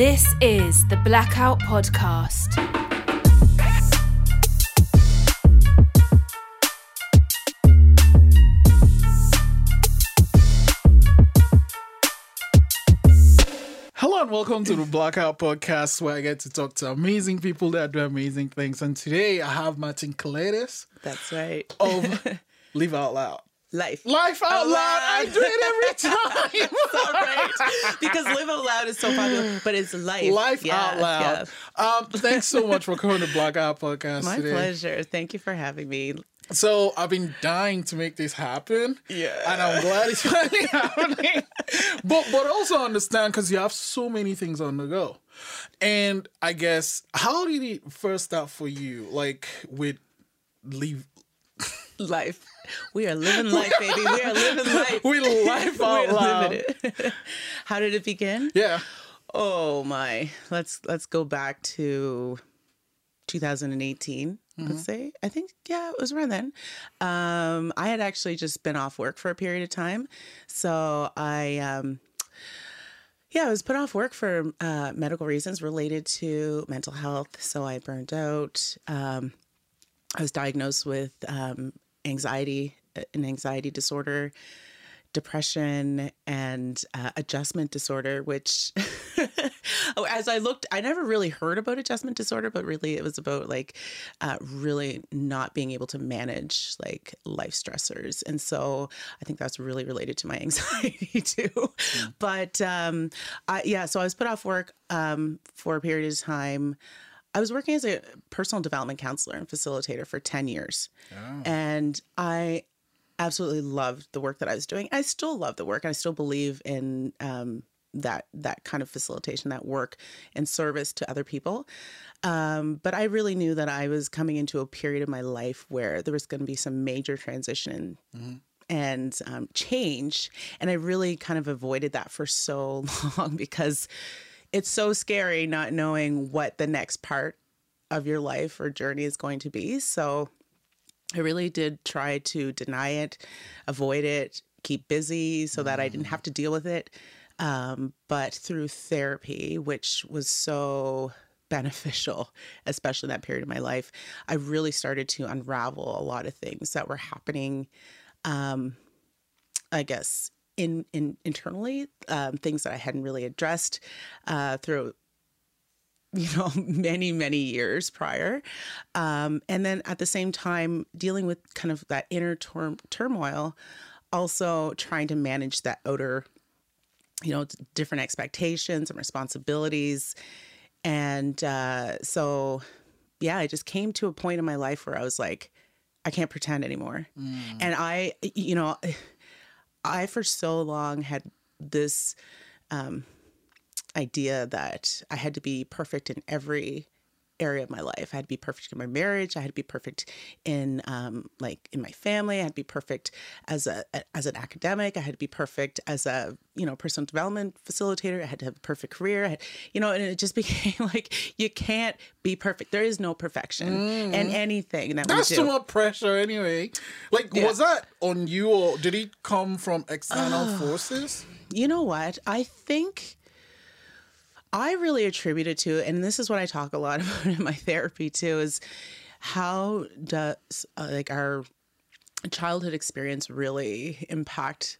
This is the Blackout Podcast. Hello and welcome to the Blackout Podcast, where I get to talk to amazing people that do amazing things. And today I have Martin Kaletis That's right. of Live Out Loud. Life. Life Out Out Loud. I do it every time. so right. Because Live Out Loud is so popular, but it's life. Life Yeah, Out Loud. Um, thanks so much for coming to Blackout Podcast. My today. pleasure. Thank you for having me. So I've been dying to make this happen. Yeah. And I'm glad it's finally happening. But but also understand because you have so many things on the go. And I guess how did it first start for you? Like with leave Life. We are living life, baby. We are living life. with life out We're loud. living it. How did it begin? Yeah. Oh my. Let's let's go back to 2018. Let's say. I think yeah, it was around then. Um, I had actually just been off work for a period of time, so I um, yeah, I was put off work for uh, medical reasons related to mental health. So I burned out. Um, I was diagnosed with um, anxiety, an anxiety disorder, depression, and uh, adjustment disorder. Which, oh, as I looked, I never really heard about adjustment disorder, but really it was about like uh, really not being able to manage like life stressors, and so I think that's really related to my anxiety too. But um, I, yeah, so I was put off work um, for a period of time. I was working as a personal development counselor and facilitator for 10 years. And I absolutely loved the work that I was doing. I still love the work. I still believe in um, that that kind of facilitation, that work and service to other people. Um, but I really knew that I was coming into a period of my life where there was going to be some major transition and um, change. And I really kind of avoided that for so long because it's so scary not knowing what the next part of your life or journey is going to be. So I really did try to deny it, avoid it, keep busy so that I didn't have to deal with it. Um, but through therapy, which was so beneficial, especially in that period of my life, I really started to unravel a lot of things that were happening. Um, I guess in, in internally, um, things that I hadn't really addressed uh, through you know many many years prior. Um, and then at the same time dealing with kind of that inner tur- turmoil also trying to manage that outer you know different expectations and responsibilities. And uh, so yeah i just came to a point in my life where i was like i can't pretend anymore. And i you know i for so long had this um, idea that I had to be perfect in every area of my life. I had to be perfect in my marriage. I had to be perfect in um, like in my family. I had to be perfect as a as an academic. I had to be perfect as a you know personal development facilitator. I had to have a perfect career. I had, you know, and it just became like you can't be perfect. There is no perfection in anything that That's too much pressure anyway. Like, Yeah. was that on you or did it come from external forces? You know what? I think I really attribute it to, and this is what I talk a lot about in my therapy too, is how does uh, like our childhood experience really impact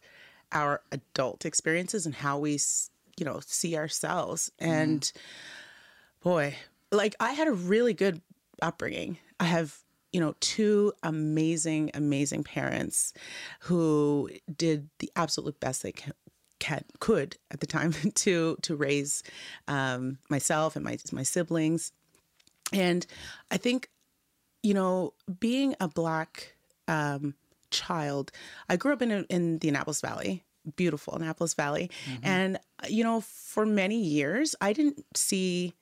our adult experiences and how we, you know, see ourselves. And boy, like I had a really good upbringing. I have, you know, two amazing, amazing parents who did the absolute best they can, could at the time to to raise um, myself and my my siblings. And I think, you know, being a black um, child, I grew up in a, in the Annapolis Valley, beautiful Annapolis Valley, and you know, for many years, I didn't see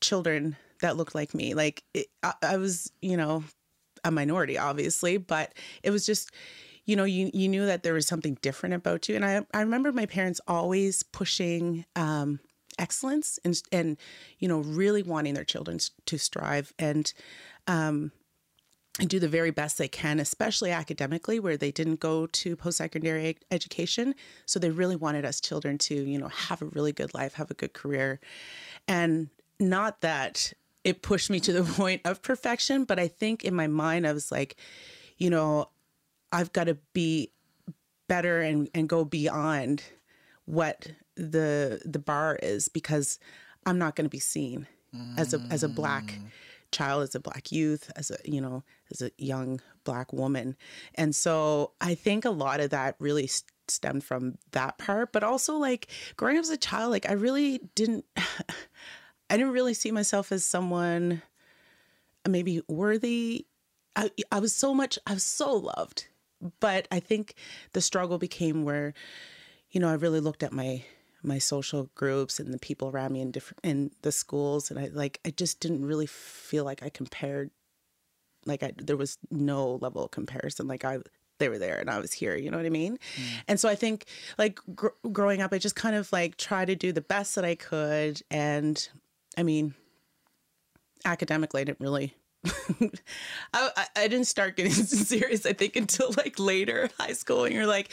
children that looked like me. Like it, I, I was, you know, a minority, obviously, but it was just, you know, you you knew that there was something different about you. And I I remember my parents always pushing um, excellence and and you know really wanting their children to strive. And um, and do the very best they can, especially academically, where they didn't go to post secondary education. So they really wanted us children to, you know, have a really good life, have a good career. And not that it pushed me to the point of perfection, but I think in my mind, I was like, you know, I've got to be better and, and go beyond what the the bar is because I'm not going to be seen as a as a black mm. child, as a black youth, as a you know, as a young black woman, and so I think a lot of that really st- stemmed from that part, but also like growing up as a child, like I really didn't, I didn't really see myself as someone maybe worthy. I I was so much, I was so loved, but I think the struggle became where, you know, I really looked at my my social groups and the people around me in different in the schools and I like I just didn't really feel like I compared like I there was no level of comparison. Like I they were there and I was here you know what I mean? Mm. And so I think like gr- growing up I just kind of like try to do the best that I could and I mean academically I didn't really I, I- didn't start getting serious, I think, until like later in high school. And you're like,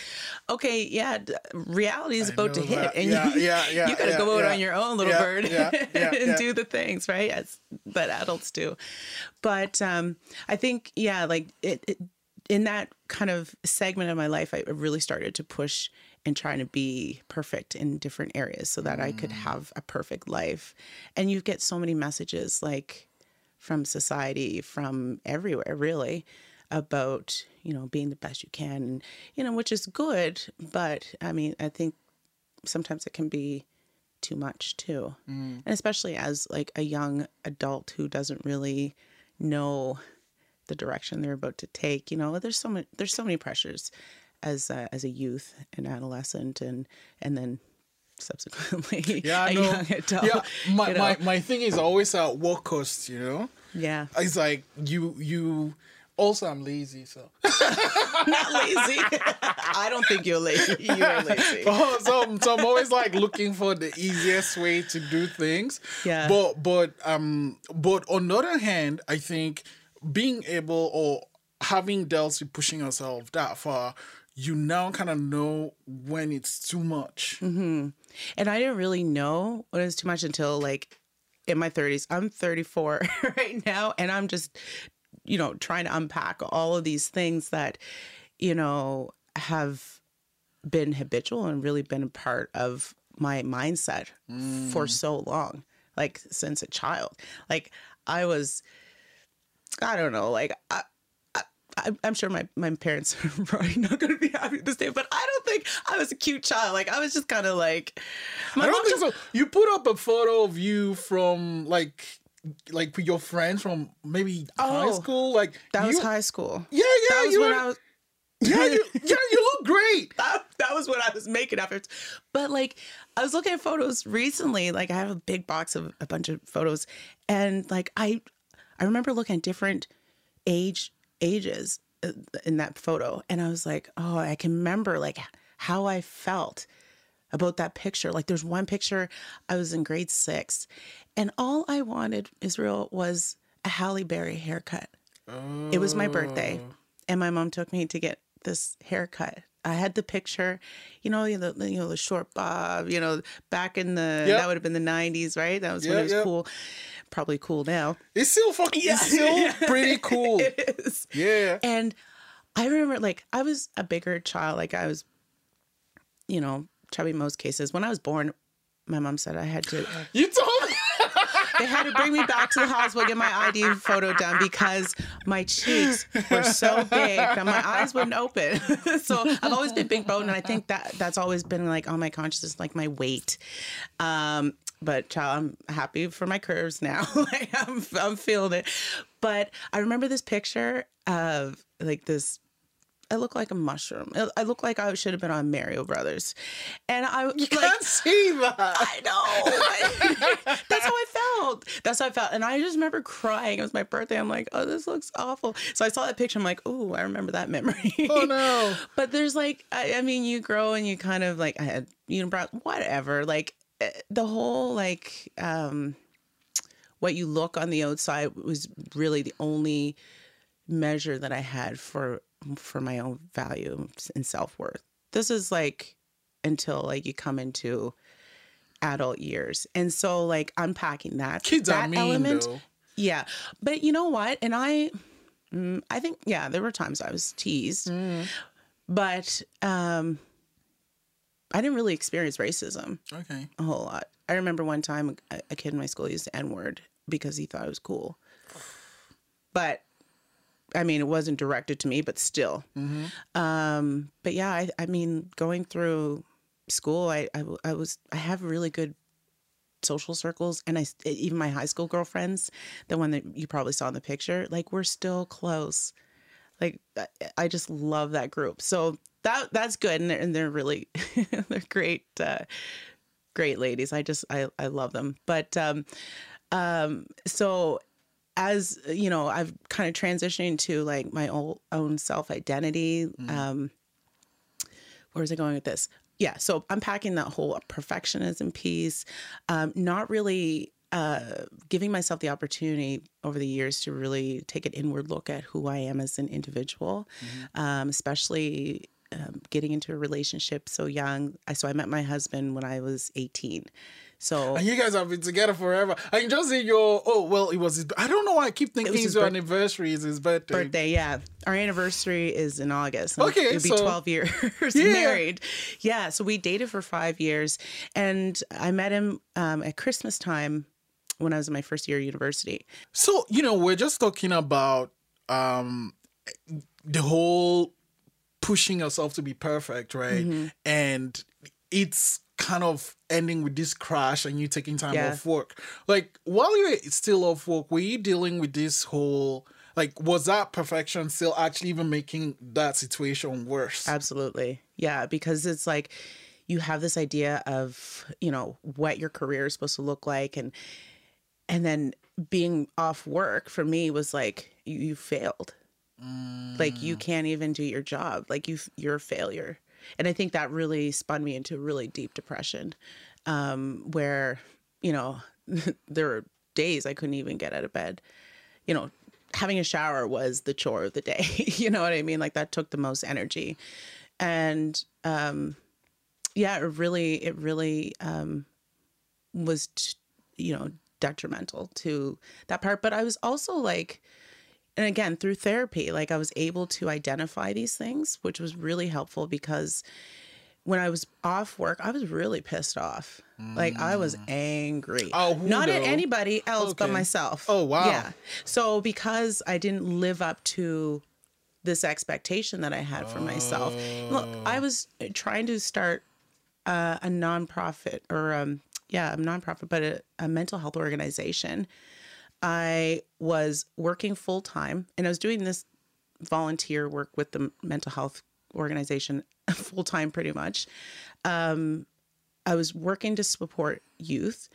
okay, yeah, reality is about to hit. that. And Yeah, you, yeah, yeah, you got to yeah, go out yeah. on your own, little bird, yeah, yeah, and do the things, right? As that adults do. But um, I think, yeah, like it, it, in that kind of segment of my life, I really started to push and trying to be perfect in different areas so that I could Mm. have a perfect life. And you get so many messages like, from society, from everywhere, really, about you know being the best you can, and, you know, which is good. But I mean, I think sometimes it can be too much too, mm. and especially as like a young adult who doesn't really know the direction they're about to take. You know, there's so many there's so many pressures as a, as a youth and adolescent, and and then subsequently Yeah, I a know. young adult. Yeah, my, you know? my my thing is always at what cost, you know? yeah. It's like you you also I'm lazy, so not lazy. I don't think you're lazy. You're lazy. Oh, so, so I'm always like looking for the easiest way to do things. Yeah. But but um but on the other hand, I think being able or having dealt with pushing yourself that far, you now kind of know when it's too much. Mm-hmm. And I didn't really know when it was too much until like in my 30s. I'm 34 right now, and I'm just, you know, trying to unpack all of these things that, you know, have been habitual and really been a part of my mindset for mm. so long, like since a child. Like I was, I don't know, like I, I'm sure my, my parents are probably not going to be happy with this day, but I don't think I was a cute child. Like I was just kind of like, my I don't think just- so. You put up a photo of you from like like with your friends from maybe high Oh, school. Like That was high school. Yeah, yeah, That was you when were, I was. yeah, you, yeah, you look great. That, that was what I was making afterwards. But like, I was looking at photos recently. Like, I have a big box of a bunch of photos, and like, I, I remember looking at different age ages uh, in that photo, and I was like, oh, I can remember like how I felt about that picture. Like, there's one picture I was in grade six, and all I wanted, Israel, was a Halle Berry haircut. It was my birthday, and my mom took me to get this haircut. I had the picture, you know, the you know the short bob, you know, back in the Yep. that would have been the '90s, right? That was when it was yeah. cool. Probably cool now. It's still fucking. It's still pretty cool. It is. Yeah. And I remember, like, I was a bigger child. Like, I was, you know, chubby most cases. When I was born, my mom said I had to. You told me. They had to bring me back to the hospital, get my ID photo done because my cheeks were so big that my eyes wouldn't open. so I've always been big boned, and I think that that's always been like on my consciousness, like my weight. Um, but child, I'm happy for my curves now. like I'm, I'm feeling it. But I remember this picture of like this. I look like a mushroom. I- look like I should have been on Mario Brothers, and I You like can't see that. I know. That's how I felt. That's how I felt. And I just remember crying. It was my birthday. I'm like, oh, this looks awful. So I saw that picture. I'm like, oh, I remember that memory. Oh no. But there's like, I, I mean, you grow and you kind of like, I had unibrow, whatever. Like the whole like, um, what you look on the outside was really the only measure that I had for for my own value and self worth. This is like until like you come into adult years, and so like unpacking that Kids that mean though. yeah, but you know what? And I, mm, I think yeah, there were times I was teased, but um, I didn't really experience racism Okay. a whole lot. I remember one time a, a kid in my school used the N word because he thought it was cool. But I mean, it wasn't directed to me, but still. Um, but yeah, I, I mean, going through school, I, I, I was, I have really good social circles and I, even my high school girlfriends, the one that you probably saw in the picture, like we're still close. Like I- I just love that group. So that, that's good. And they're, and they're really, they're great, uh, great ladies. I just I I love them. But um um so as you know, I've kind of transitioning to like my own own self identity. Um where is it going with this? Yeah, so unpacking that whole perfectionism piece, um, not really uh, giving myself the opportunity over the years to really take an inward look at who I am as an individual, um, especially um, getting into a relationship so young. I, so I met my husband when I was 18. So And you guys have been together forever. I can just see your. Oh well, it was. His, I don't know why I keep thinking was his your bir- anniversary. Is his birthday? birthday, yeah. Our anniversary is in August. Okay, it'll be 12 years Yeah. married. Yeah, so we dated for five years, and I met him um, at Christmas time when I was in my first year of university. So you know, we're just talking about um the whole pushing yourself to be perfect, right? Mm-hmm. And it's kind of ending with this crash and you taking time Yeah. off work. Like while you're still off work, were you dealing with this whole like was that perfection still actually even making that situation worse? Absolutely. Yeah, because it's like you have this idea of, you know, what your career is supposed to look like and and then being off work for me was like you, you failed. Like you can't even do your job. Like you you're a failure. And I think that really spun me into a really deep depression um where, you know, there were days I couldn't even get out of bed. You know, having a shower was the chore of the day. you know what I mean? Like that took the most energy. And um yeah, it really it really um was t- you know detrimental to that part but I was also like and again through therapy like I was able to identify these things which was really helpful because when I was off work I was really pissed off. Like I was angry. Oh, not at anybody else but myself. Oh, wow. yeah. So because I didn't live up to this expectation that I had for myself. Look, I was trying to start uh, a nonprofit or um, yeah, a nonprofit, but a, a mental health organization. I was working full time and I was doing this volunteer work with the mental health organization full time pretty much. Um, I was working to support youth.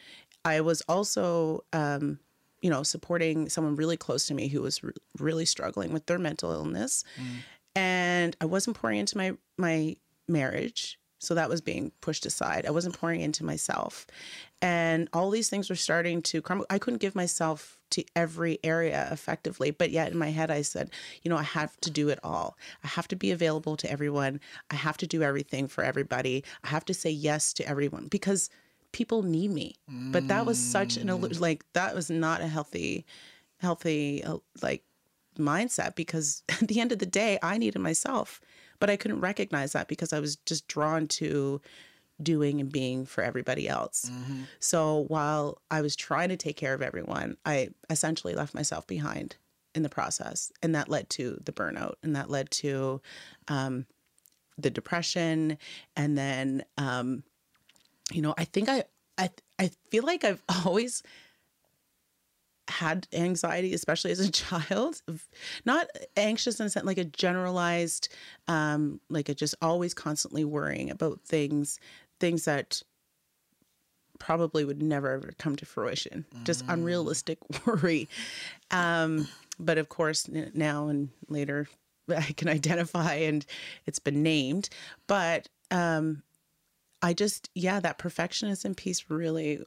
I was also, um, you know, supporting someone really close to me who was re- really struggling with their mental illness, and I wasn't pouring into my my marriage, so that was being pushed aside. I wasn't pouring into myself, and all these things were starting to crumble. I couldn't give myself to every area effectively, but yet in my head I said, you know, I have to do it all. I have to be available to everyone. I have to do everything for everybody. I have to say yes to everyone because people need me. But that was such an illu- like that was not a healthy healthy uh, like mindset because at the end of the day I needed myself, but I couldn't recognize that because I was just drawn to doing and being for everybody else. So while I was trying to take care of everyone, I essentially left myself behind in the process, and that led to the burnout, and that led to um, the depression, and then um, you know I think I I I feel like I've always had anxiety, especially as a child. Not anxious in a sense, like a generalized, um, like a just always constantly worrying about things, things that probably would never ever come to fruition. Just unrealistic worry. Um, but of course, now and later, I can identify, and it's been named. But um, I just, yeah, that perfectionism piece really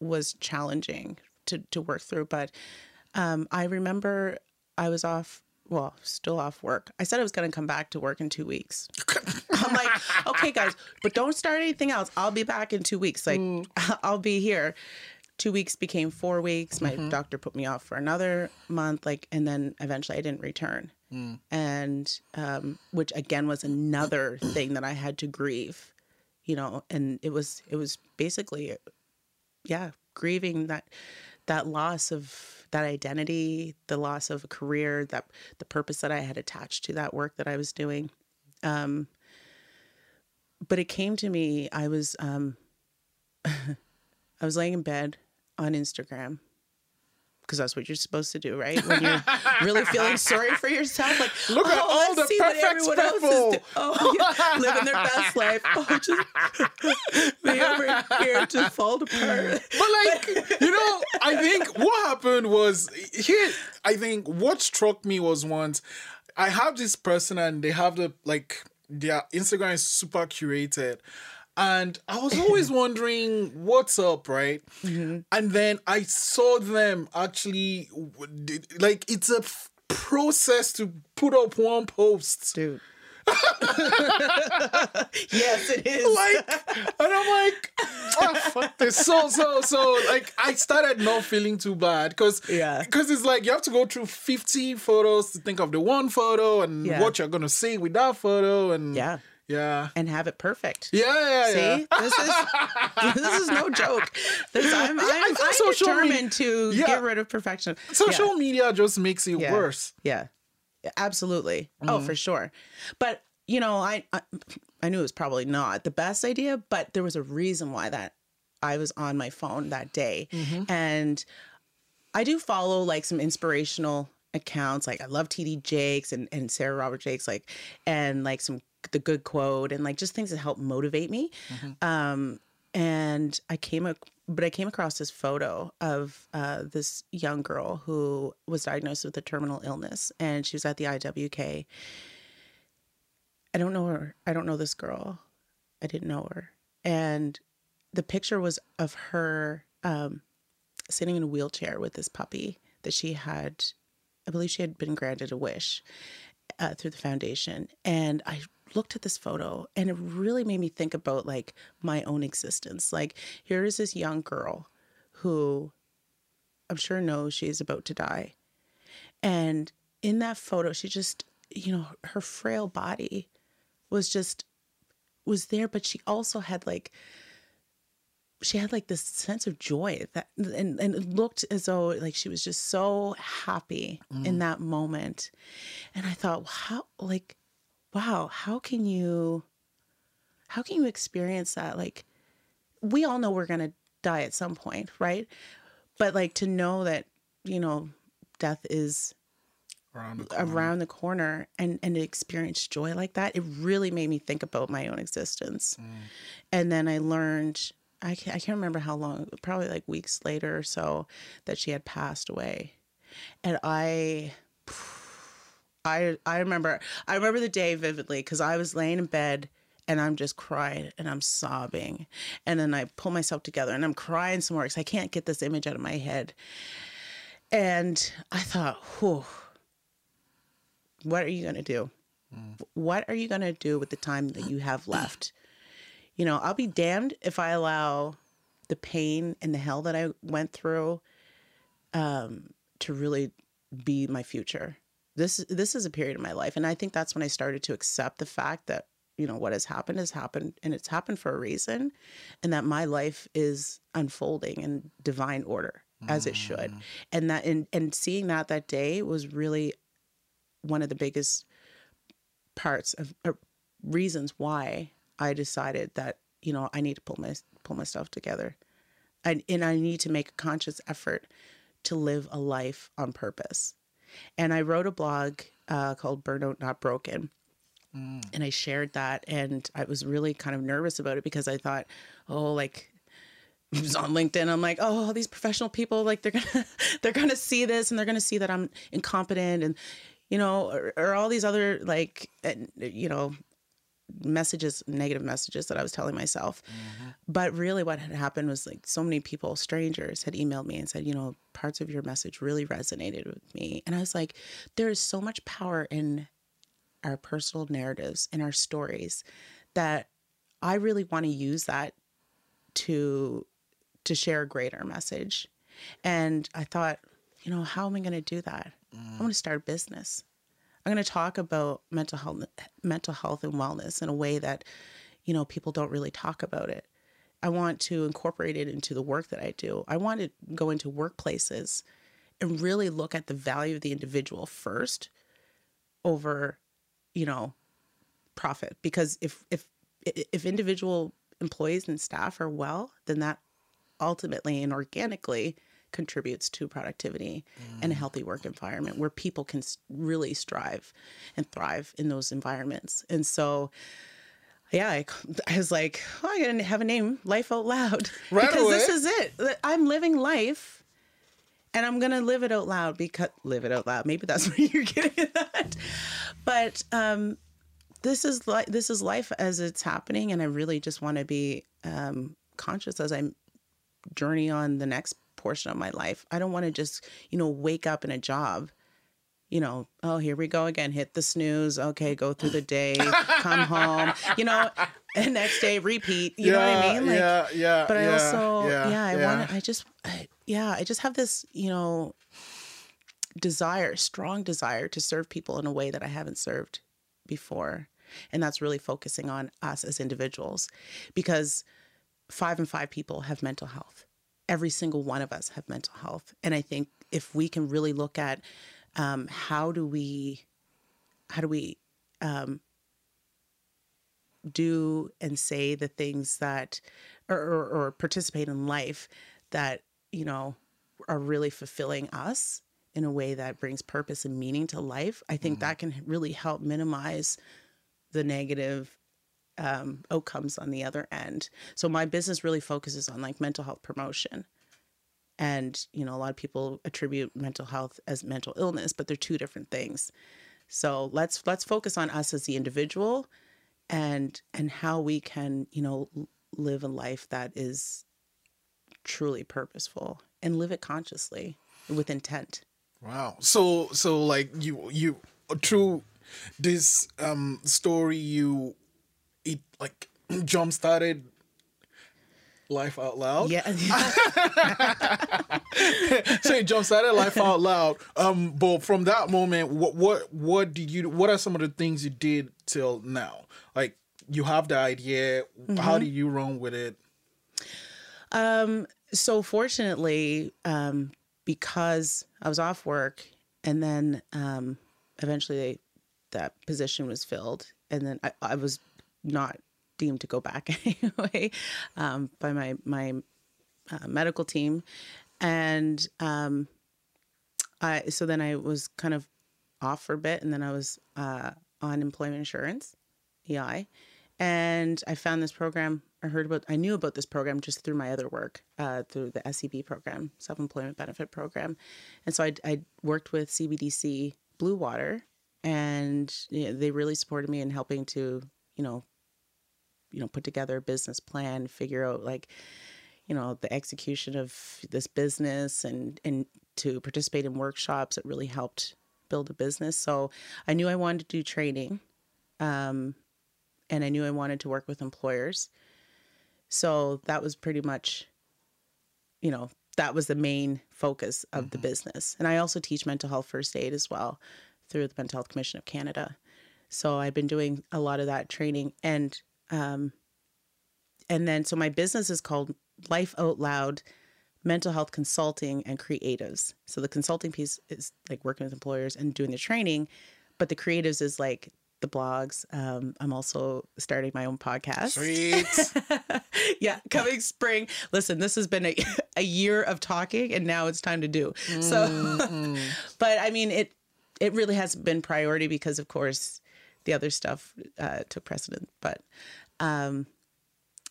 was challenging to to work through. But um, I remember I was off well, still off work. I said I was going to come back to work in two weeks. I'm like, okay, guys, but don't start anything else. I'll be back in two weeks. Like, I'll be here. Two weeks became four weeks. My doctor put me off for another month. Like, and then eventually I didn't return. And, um, which again was another thing that I had to grieve, you know, and it was, it was basically, yeah, grieving that, that loss of that identity, the loss of a career, that the purpose that I had attached to that work that I was doing. Um, but it came to me. I was um, I was laying in bed on Instagram because that's what you're supposed to do, right? When you're really feeling sorry for yourself, like Look at "Oh, all the see what perfect everyone else is people." do- Oh, yeah, living their best life. Oh, just they over here to fall apart. But like, you know, I think what happened was here. I think what struck me was once I have this person and they have the like their Instagram is super curated. And I was always wondering what's up, right? Mm-hmm. And then I saw them actually, like, it's a f- process to put up one post. dude. yes, it is. like and i'm like oh, fuck this so so so like i started not feeling too bad because Yeah. because it's like you have to go through 50 photos to think of the one photo and Yeah. what you're gonna say with that photo and Yeah. Yeah and have it perfect. yeah yeah yeah See, this is this is no joke. This, I'm, I'm, I I'm media- determined to Yeah. get rid of perfection. social media just makes it Yeah. worse Yeah, yeah. absolutely. Oh, Mm-hmm. for sure. But you know, I, I I knew it was probably not the best idea, but there was a reason why that I was on my phone that day, Mm-hmm. and I do follow like some inspirational accounts. Like I love TD Jakes and, and Sarah Robert Jakes, like and like some the good quote and like just things that help motivate me. Um, and I came ac- but I came across this photo of uh, this young girl who was diagnosed with a terminal illness, and she was at the IWK. I don't know her. I don't know this girl. I didn't know her, and the picture was of her um, sitting in a wheelchair with this puppy that she had. I believe she had been granted a wish uh, through the foundation, and I looked at this photo, and it really made me think about like my own existence. Like here is this young girl who I'm sure knows she is about to die, and in that photo, she just you know her frail body was just was there, but she also had like she had like this sense of joy that and, and it looked as though like she was just so happy in mm. that moment. And i thought how like wow how can you how can you experience that? Like we all know we're going to die at some point right? But like to know that you know death is around the corner. around the corner and and to experience joy like that it really made me think about my own existence. Mm. And then i learned I can't, I can't remember how long probably like weeks later or so that she had passed away. And i i i remember i remember the day vividly because i was laying in bed and i'm just crying and i'm sobbing and then i pull myself together and i'm crying some more because i can't get this image out of my head and i thought whew what are you going to do? What are you going to do with the time that you have left? You know, I'll be damned if I allow the pain and the hell that I went through um, to really be my future. This this is a period of my life, and I think that's when I started to accept the fact that you know what has happened has happened, and it's happened for a reason, and that my life is unfolding in divine order as it should, and that and and seeing that that day was really one of the biggest parts of uh, reasons why I decided that you know I need to pull my pull myself together, and and I need to make a conscious effort to live a life on purpose. And I wrote a blog uh, called Burnout Not Broken. And I shared that, and I was really kind of nervous about it because I thought, oh, like it was on LinkedIn. I'm like, oh, all these professional people, like they're gonna they're gonna see this and they're gonna see that I'm incompetent and you know, or, or all these other like and, you know, messages, negative messages that I was telling myself. Mm-hmm. But really, what had happened was like so many people, strangers, had emailed me and said, you know, parts of your message really resonated with me. And I was like, there is so much power in our personal narratives, in our stories, that I really want to use that to to share a greater message. And I thought, you know, how am I going to do that? I'm going to start a business. I'm going to talk about mental health, mental health and wellness in a way that, you know, people don't really talk about it. I want to incorporate it into the work that I do. I want to go into workplaces and really look at the value of the individual first over, you know, profit. Because if if if individual employees and staff are well, then that ultimately and organically contributes to productivity and a healthy work environment where people can really strive and thrive in those environments. And so, yeah, I, I was like, oh, I gotta have a name, Life Out Loud, Right because this is it. I'm living life, and I'm gonna live it out loud because live it out loud. Maybe that's where you're getting at. But um, this is like this is life as it's happening, and I really just want to be um, conscious as I journey on the next portion of my life. I don't want to just you know wake up in a job. You know, oh, here we go again. Hit the snooze. Okay, go through the day, come home. You know, and next day repeat. You know what I mean? Like, yeah, yeah. but I yeah, also, yeah, yeah, I yeah. want to, I just, I, yeah, I just have this, you know, desire, strong desire to serve people in a way that I haven't served before. And that's really focusing on us as individuals because five and five people have mental health. Every single one of us have mental health. And I think if we can really look at um, how do we, how do we um, do and say the things that or, or, or participate in life that you know are really fulfilling us in a way that brings purpose and meaning to life i think that can really help minimize the negative um, outcomes on the other end. So my business really focuses on like mental health promotion. And you know a lot of people attribute mental health as mental illness but they're two different things. So let's let's focus on us as the individual and and how we can you know live a life that is truly purposeful and live it consciously with intent. Wow. So so like you you through this um story you it like jump started life out loud. yeah So you jump started life out loud. Um but from that moment what what what did you what are some of the things you did till now? Like you have the idea, how do you run with it? um so fortunately um because i was off work and then um eventually that position was filled and then i, I was not deemed to go back anyway um, by my my uh, medical team and um I so then I was kind of off for a bit, and then I was uh, on employment insurance, EI, and I found this program. I heard about, I knew about this program just through my other work, uh, through the SEB program, Self Employment Benefit Program, and so I, I worked with CBDC Blue Water, and you know, they really supported me in helping to, you know, you know, put together a business plan, figure out like you know the execution of this business and and to participate in workshops it really helped build a business. So i knew i wanted to do training um, and i knew i wanted to work with employers. So that was pretty much you know that was the main focus of the business. And i also teach mental health first aid as well through the mental health commission of canada. So i've been doing a lot of that training and um, and then so my business is called life out loud mental health consulting and creatives. So the consulting piece is like working with employers and doing the training but the creatives is like the blogs. Um, i'm also starting my own podcast. Sweet. yeah coming spring. Listen this has been a, a year of talking and now it's time to do. So but i mean it it really has been priority because of course the other stuff uh, took precedent but um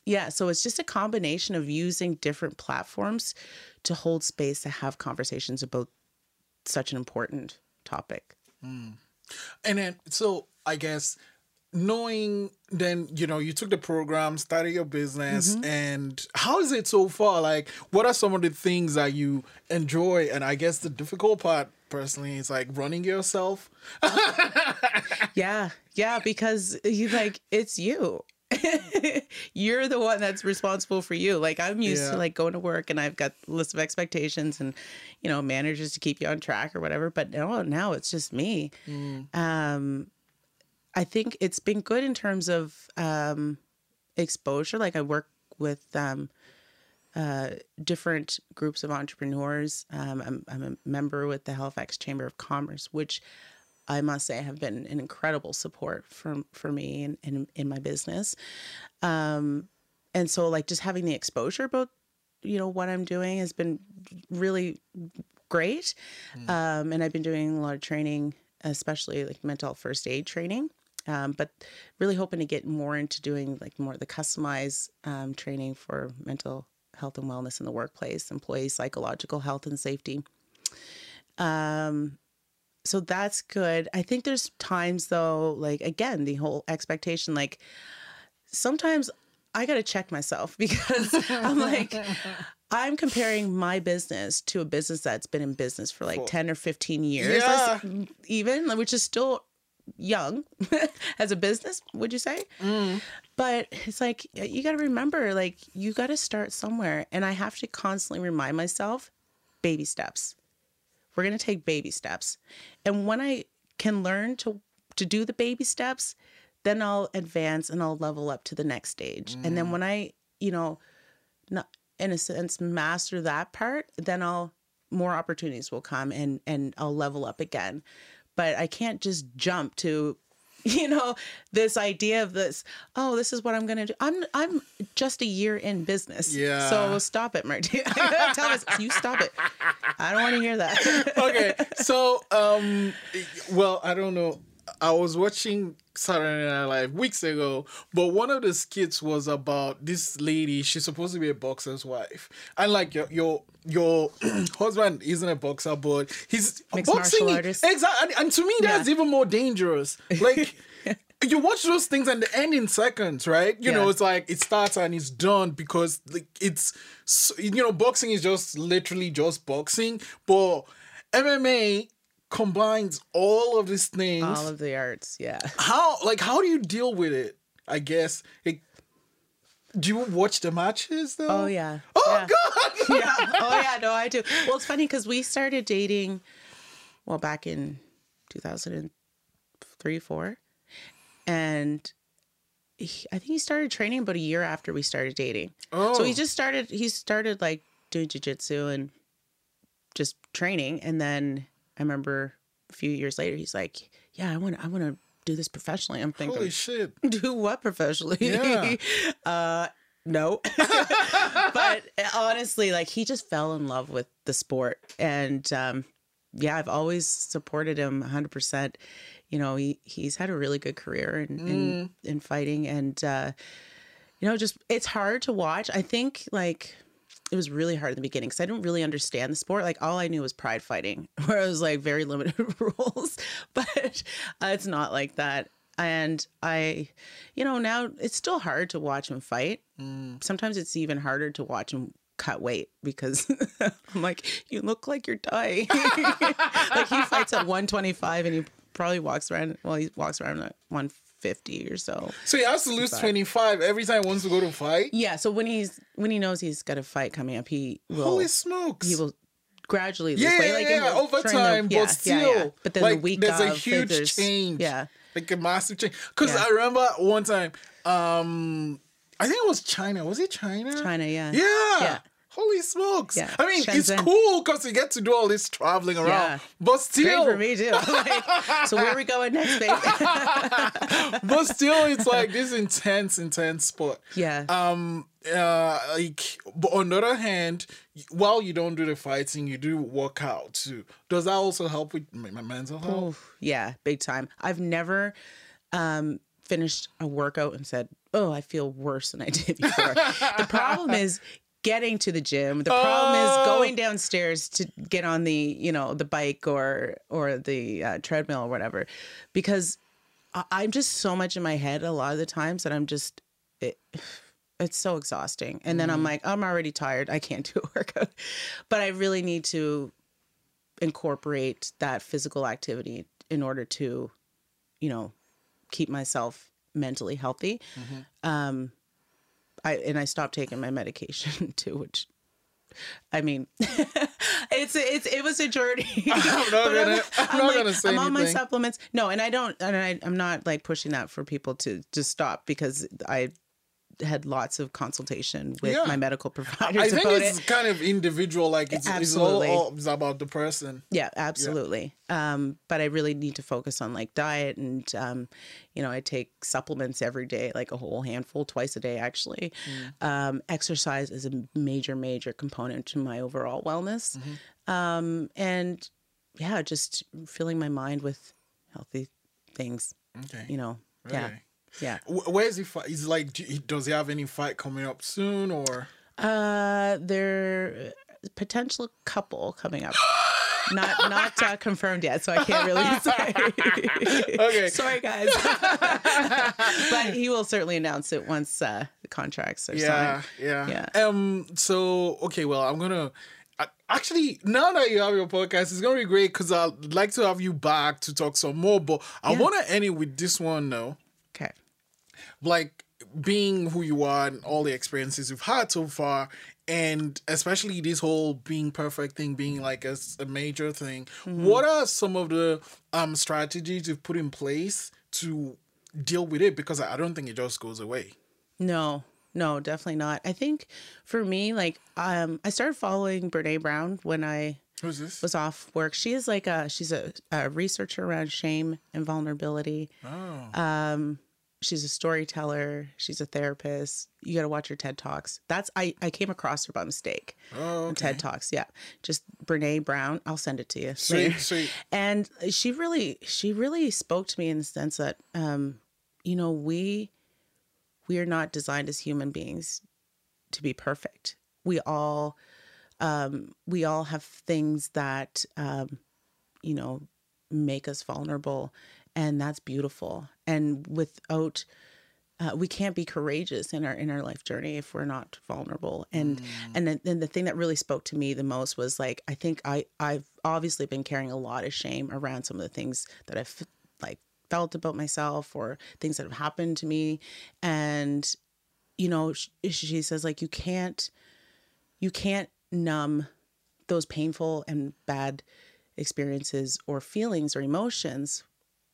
yeah so it's just a combination of using different platforms to hold space to have conversations about such an important topic. And then, so I guess knowing then you know you took the program started your business Mm-hmm. and how is it so far? Like what are some of the things that you enjoy? And i guess the difficult part personally is like running yourself. Yeah, yeah, because you like it's you. You're the one that's responsible for you. Like I'm used Yeah. to like going to work and I've got a list of expectations and you know managers to keep you on track or whatever. But no, now it's just me. Um, I think it's been good in terms of um, exposure. Like I work with um, uh, different groups of entrepreneurs. Um, I'm, I'm a member with the Halifax Chamber of Commerce, which I must say have been an incredible support for for me and in, in, my business. Um, and so like just having the exposure about you know what I'm doing has been really great. Um, and I've been doing a lot of training, especially like mental first aid training. Um, but really hoping to get more into doing like more of the customized um, training for mental health and wellness in the workplace, employee psychological health and safety. Um, so that's good. I think there's times though, like again, the whole expectation, like sometimes I got to check myself because I'm like, I'm comparing my business to a business that's been in business for like For- 10 or 15 years, Yeah. even, which is still young as a business, would you say? Mm. But it's like, you got to remember, like, you got to start somewhere. And I have to constantly remind myself baby steps. We're going to take baby steps. And when I can learn to, to do the baby steps, then I'll advance and I'll level up to the next stage. And then mm. when I, you know, not in a sense master that part, then I'll more opportunities will come and and I'll level up again. But I can't just jump to you know this idea of this oh this is what i'm gonna do. I'm i'm just a year in business. Yeah. so stop it marty tell us you stop it. I don't want to hear that. Okay. So um well i don't know i was watching saturday night live weeks ago but one of the skits was about this lady she's supposed to be a boxer's wife and like your your your husband isn't a boxer but he's Mixed boxing artist. exactly and, and to me that's Yeah. even more dangerous like you watch those things and they end in seconds, right? You know, it's like it starts and it's done because like it's you know boxing is just literally just boxing, but MMA combines all of these things. all of the arts yeah how like how do you deal with it? I guess. Like, do you watch the matches though? oh yeah Oh yeah. god. yeah. Oh yeah, no, I do. Well, it's funny because we started dating, well, back in two thousand and three, four, and he, I think he started training about a year after we started dating. Oh. So he oh. just started. He started like doing jujitsu and just training, and then I remember a few years later, he's like, "Yeah, I want, I want to." Do this professionally. I'm thinking, Holy shit. do what professionally? Yeah. uh, no. but honestly, like he just fell in love with the sport, and um, yeah, I've always supported him 100. percent You know, he he's had a really good career in in, in fighting, and uh, you know, just it's hard to watch. I think like. It was really hard in the beginning because I didn't really understand the sport. Like all I knew was pride fighting, where it was like very limited rules. But uh, it's not like that and I, you know, now it's still hard to watch him fight. Sometimes it's even harder to watch him cut weight because I'm like, you look like you're dying. like he fights at 125 and he probably walks around. Well, he walks around at 150 or so. So he has to lose 25 every time he wants to go to fight? Yeah. So when he's when he knows he's got a fight coming up, he will Holy smokes. he will gradually lose yeah, weight. yeah, Like yeah, over during the- time, yeah, but yeah, still, yeah. But then like, the week there's a huge there's- change. Yeah. like a massive change. Because Yeah. I remember one time, um, I think it was China. Was it China? China, yeah. Yeah. Holy smokes! Yeah. I mean, it's cool because you get to do all this traveling around, Yeah. but Great still, for me too. Like, so where are we going next, babe? but still, it's like this intense, intense sport. yeah. um uh like but on the other hand while you don't do the fighting you do work out too does that also help with my mental health Oof, yeah, big time. I've never um, finished a workout and said, "Oh, I feel worse than I did before." the problem is getting to the gym. The problem Oh. is going downstairs to get on the, you know, the bike or or the uh, treadmill or whatever, because I- I'm just so much in my head a lot of the times that I'm just it, it's so exhausting. And then I'm like, I'm already tired. I can't do a workout. But I really need to incorporate that physical activity in order to, you know, keep myself mentally healthy. Um I and I stopped taking my medication too, which I mean, it's it's it was a journey. I'm not gonna- I'm not gonna say I'm on my supplements. No, and I don't, and I, I'm not like pushing that for people to just stop because I had lots of consultation with Yeah. my medical providers I think it's it. kind of individual. Like it's, it's all, Absolutely. all it's about the person. Yeah, absolutely. Um, but I really need to focus on like diet and, um, you know, I take supplements every day, like a whole handful twice a day, actually. Um, exercise is a major, major component to my overall wellness. Um, and yeah, just filling my mind with healthy things, Okay. you know. Yeah. Yeah. Where's he fight? Is like, does he have any fight coming up soon or? Uh, there potential couple coming up. Not not uh, confirmed yet, so I can't really say. Okay. sorry guys. but he will certainly announce it once uh, the contracts are Yeah, signed. yeah, Yeah. Um. So okay, well, I'm gonna. I, actually, now that you have your podcast, it's gonna be great because I'd like to have you back to talk some more. But I Yeah. want to end it with this one though. Like being who you are and all the experiences you've had so far and especially this whole being perfect thing being like a major thing what are some of the um strategies you've put in place to deal with it because i I don't think it just goes away No, no, definitely not. I think for me, like, um, I started following Brene Brown when I who's this was off work. She is like a she's a, a researcher around shame and vulnerability. oh Um, she's a storyteller. She's a therapist. You got to watch her TED talks. That's I I came across her by mistake. oh okay. TED talks. Yeah, just Brene Brown. I'll send it to you. sweet sweet And she really she really spoke to me in the sense that um, you know we we are not designed as human beings to be perfect. We all um, we all have things that um, you know make us vulnerable, and that's beautiful. And without uh, we can't be courageous in our in our life journey if we're not vulnerable. And and then, then the thing that really spoke to me the most was like I think I I've obviously been carrying a lot of shame around some of the things that I've like felt about myself or things that have happened to me, and you know she, she says like you can't you can't numb those painful and bad experiences or feelings or emotions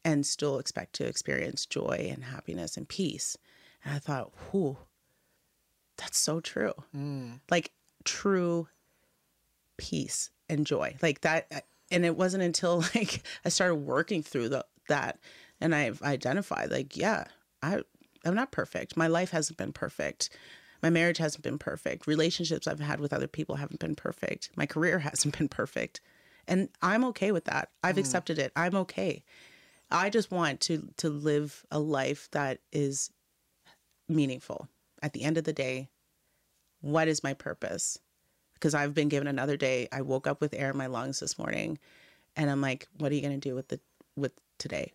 and still expect to experience joy and happiness and peace. And I thought, whew, that's so true. Mm. Like true peace and joy. Like that. Uh, and it wasn't until like I started working through the, that and I've identified like, yeah, I, I'm not perfect. My life hasn't been perfect. My marriage hasn't been perfect. Relationships I've had with other people haven't been perfect. My career hasn't been perfect. And I'm okay with that. I've mm. accepted it. I'm okay. I just want to to live a life that is meaningful. At the end of the day, what is my purpose? Because I've been given another day. I woke up with air in my lungs this morning and I'm like, what are you going to do with the with today?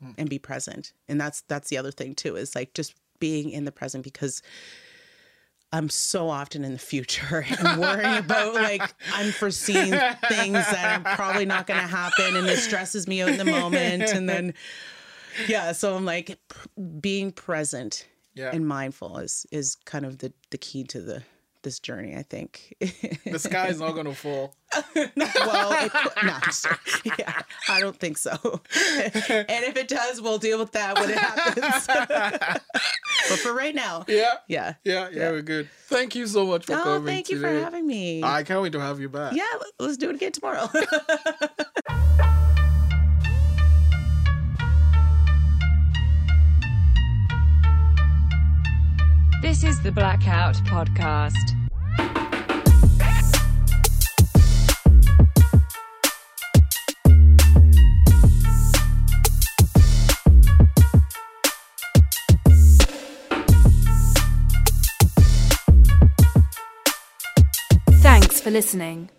Hmm. And be present. And that's that's the other thing too is like just being in the present because I'm so often in the future and worrying about like unforeseen things that are probably not going to happen, and it stresses me out in the moment. And then, yeah, so I'm like being present Yeah. and mindful is is kind of the the key to the this journey. I think. the sky is not gonna fall well, it no, yeah, I don't think so. and if it does, we'll deal with that when it happens. but for right now, yeah yeah. yeah yeah, we're good thank you so much for Oh, coming thank you for having me. i can't wait to have you back yeah, let's do it again tomorrow. This is the Blackout Podcast. Thanks for listening.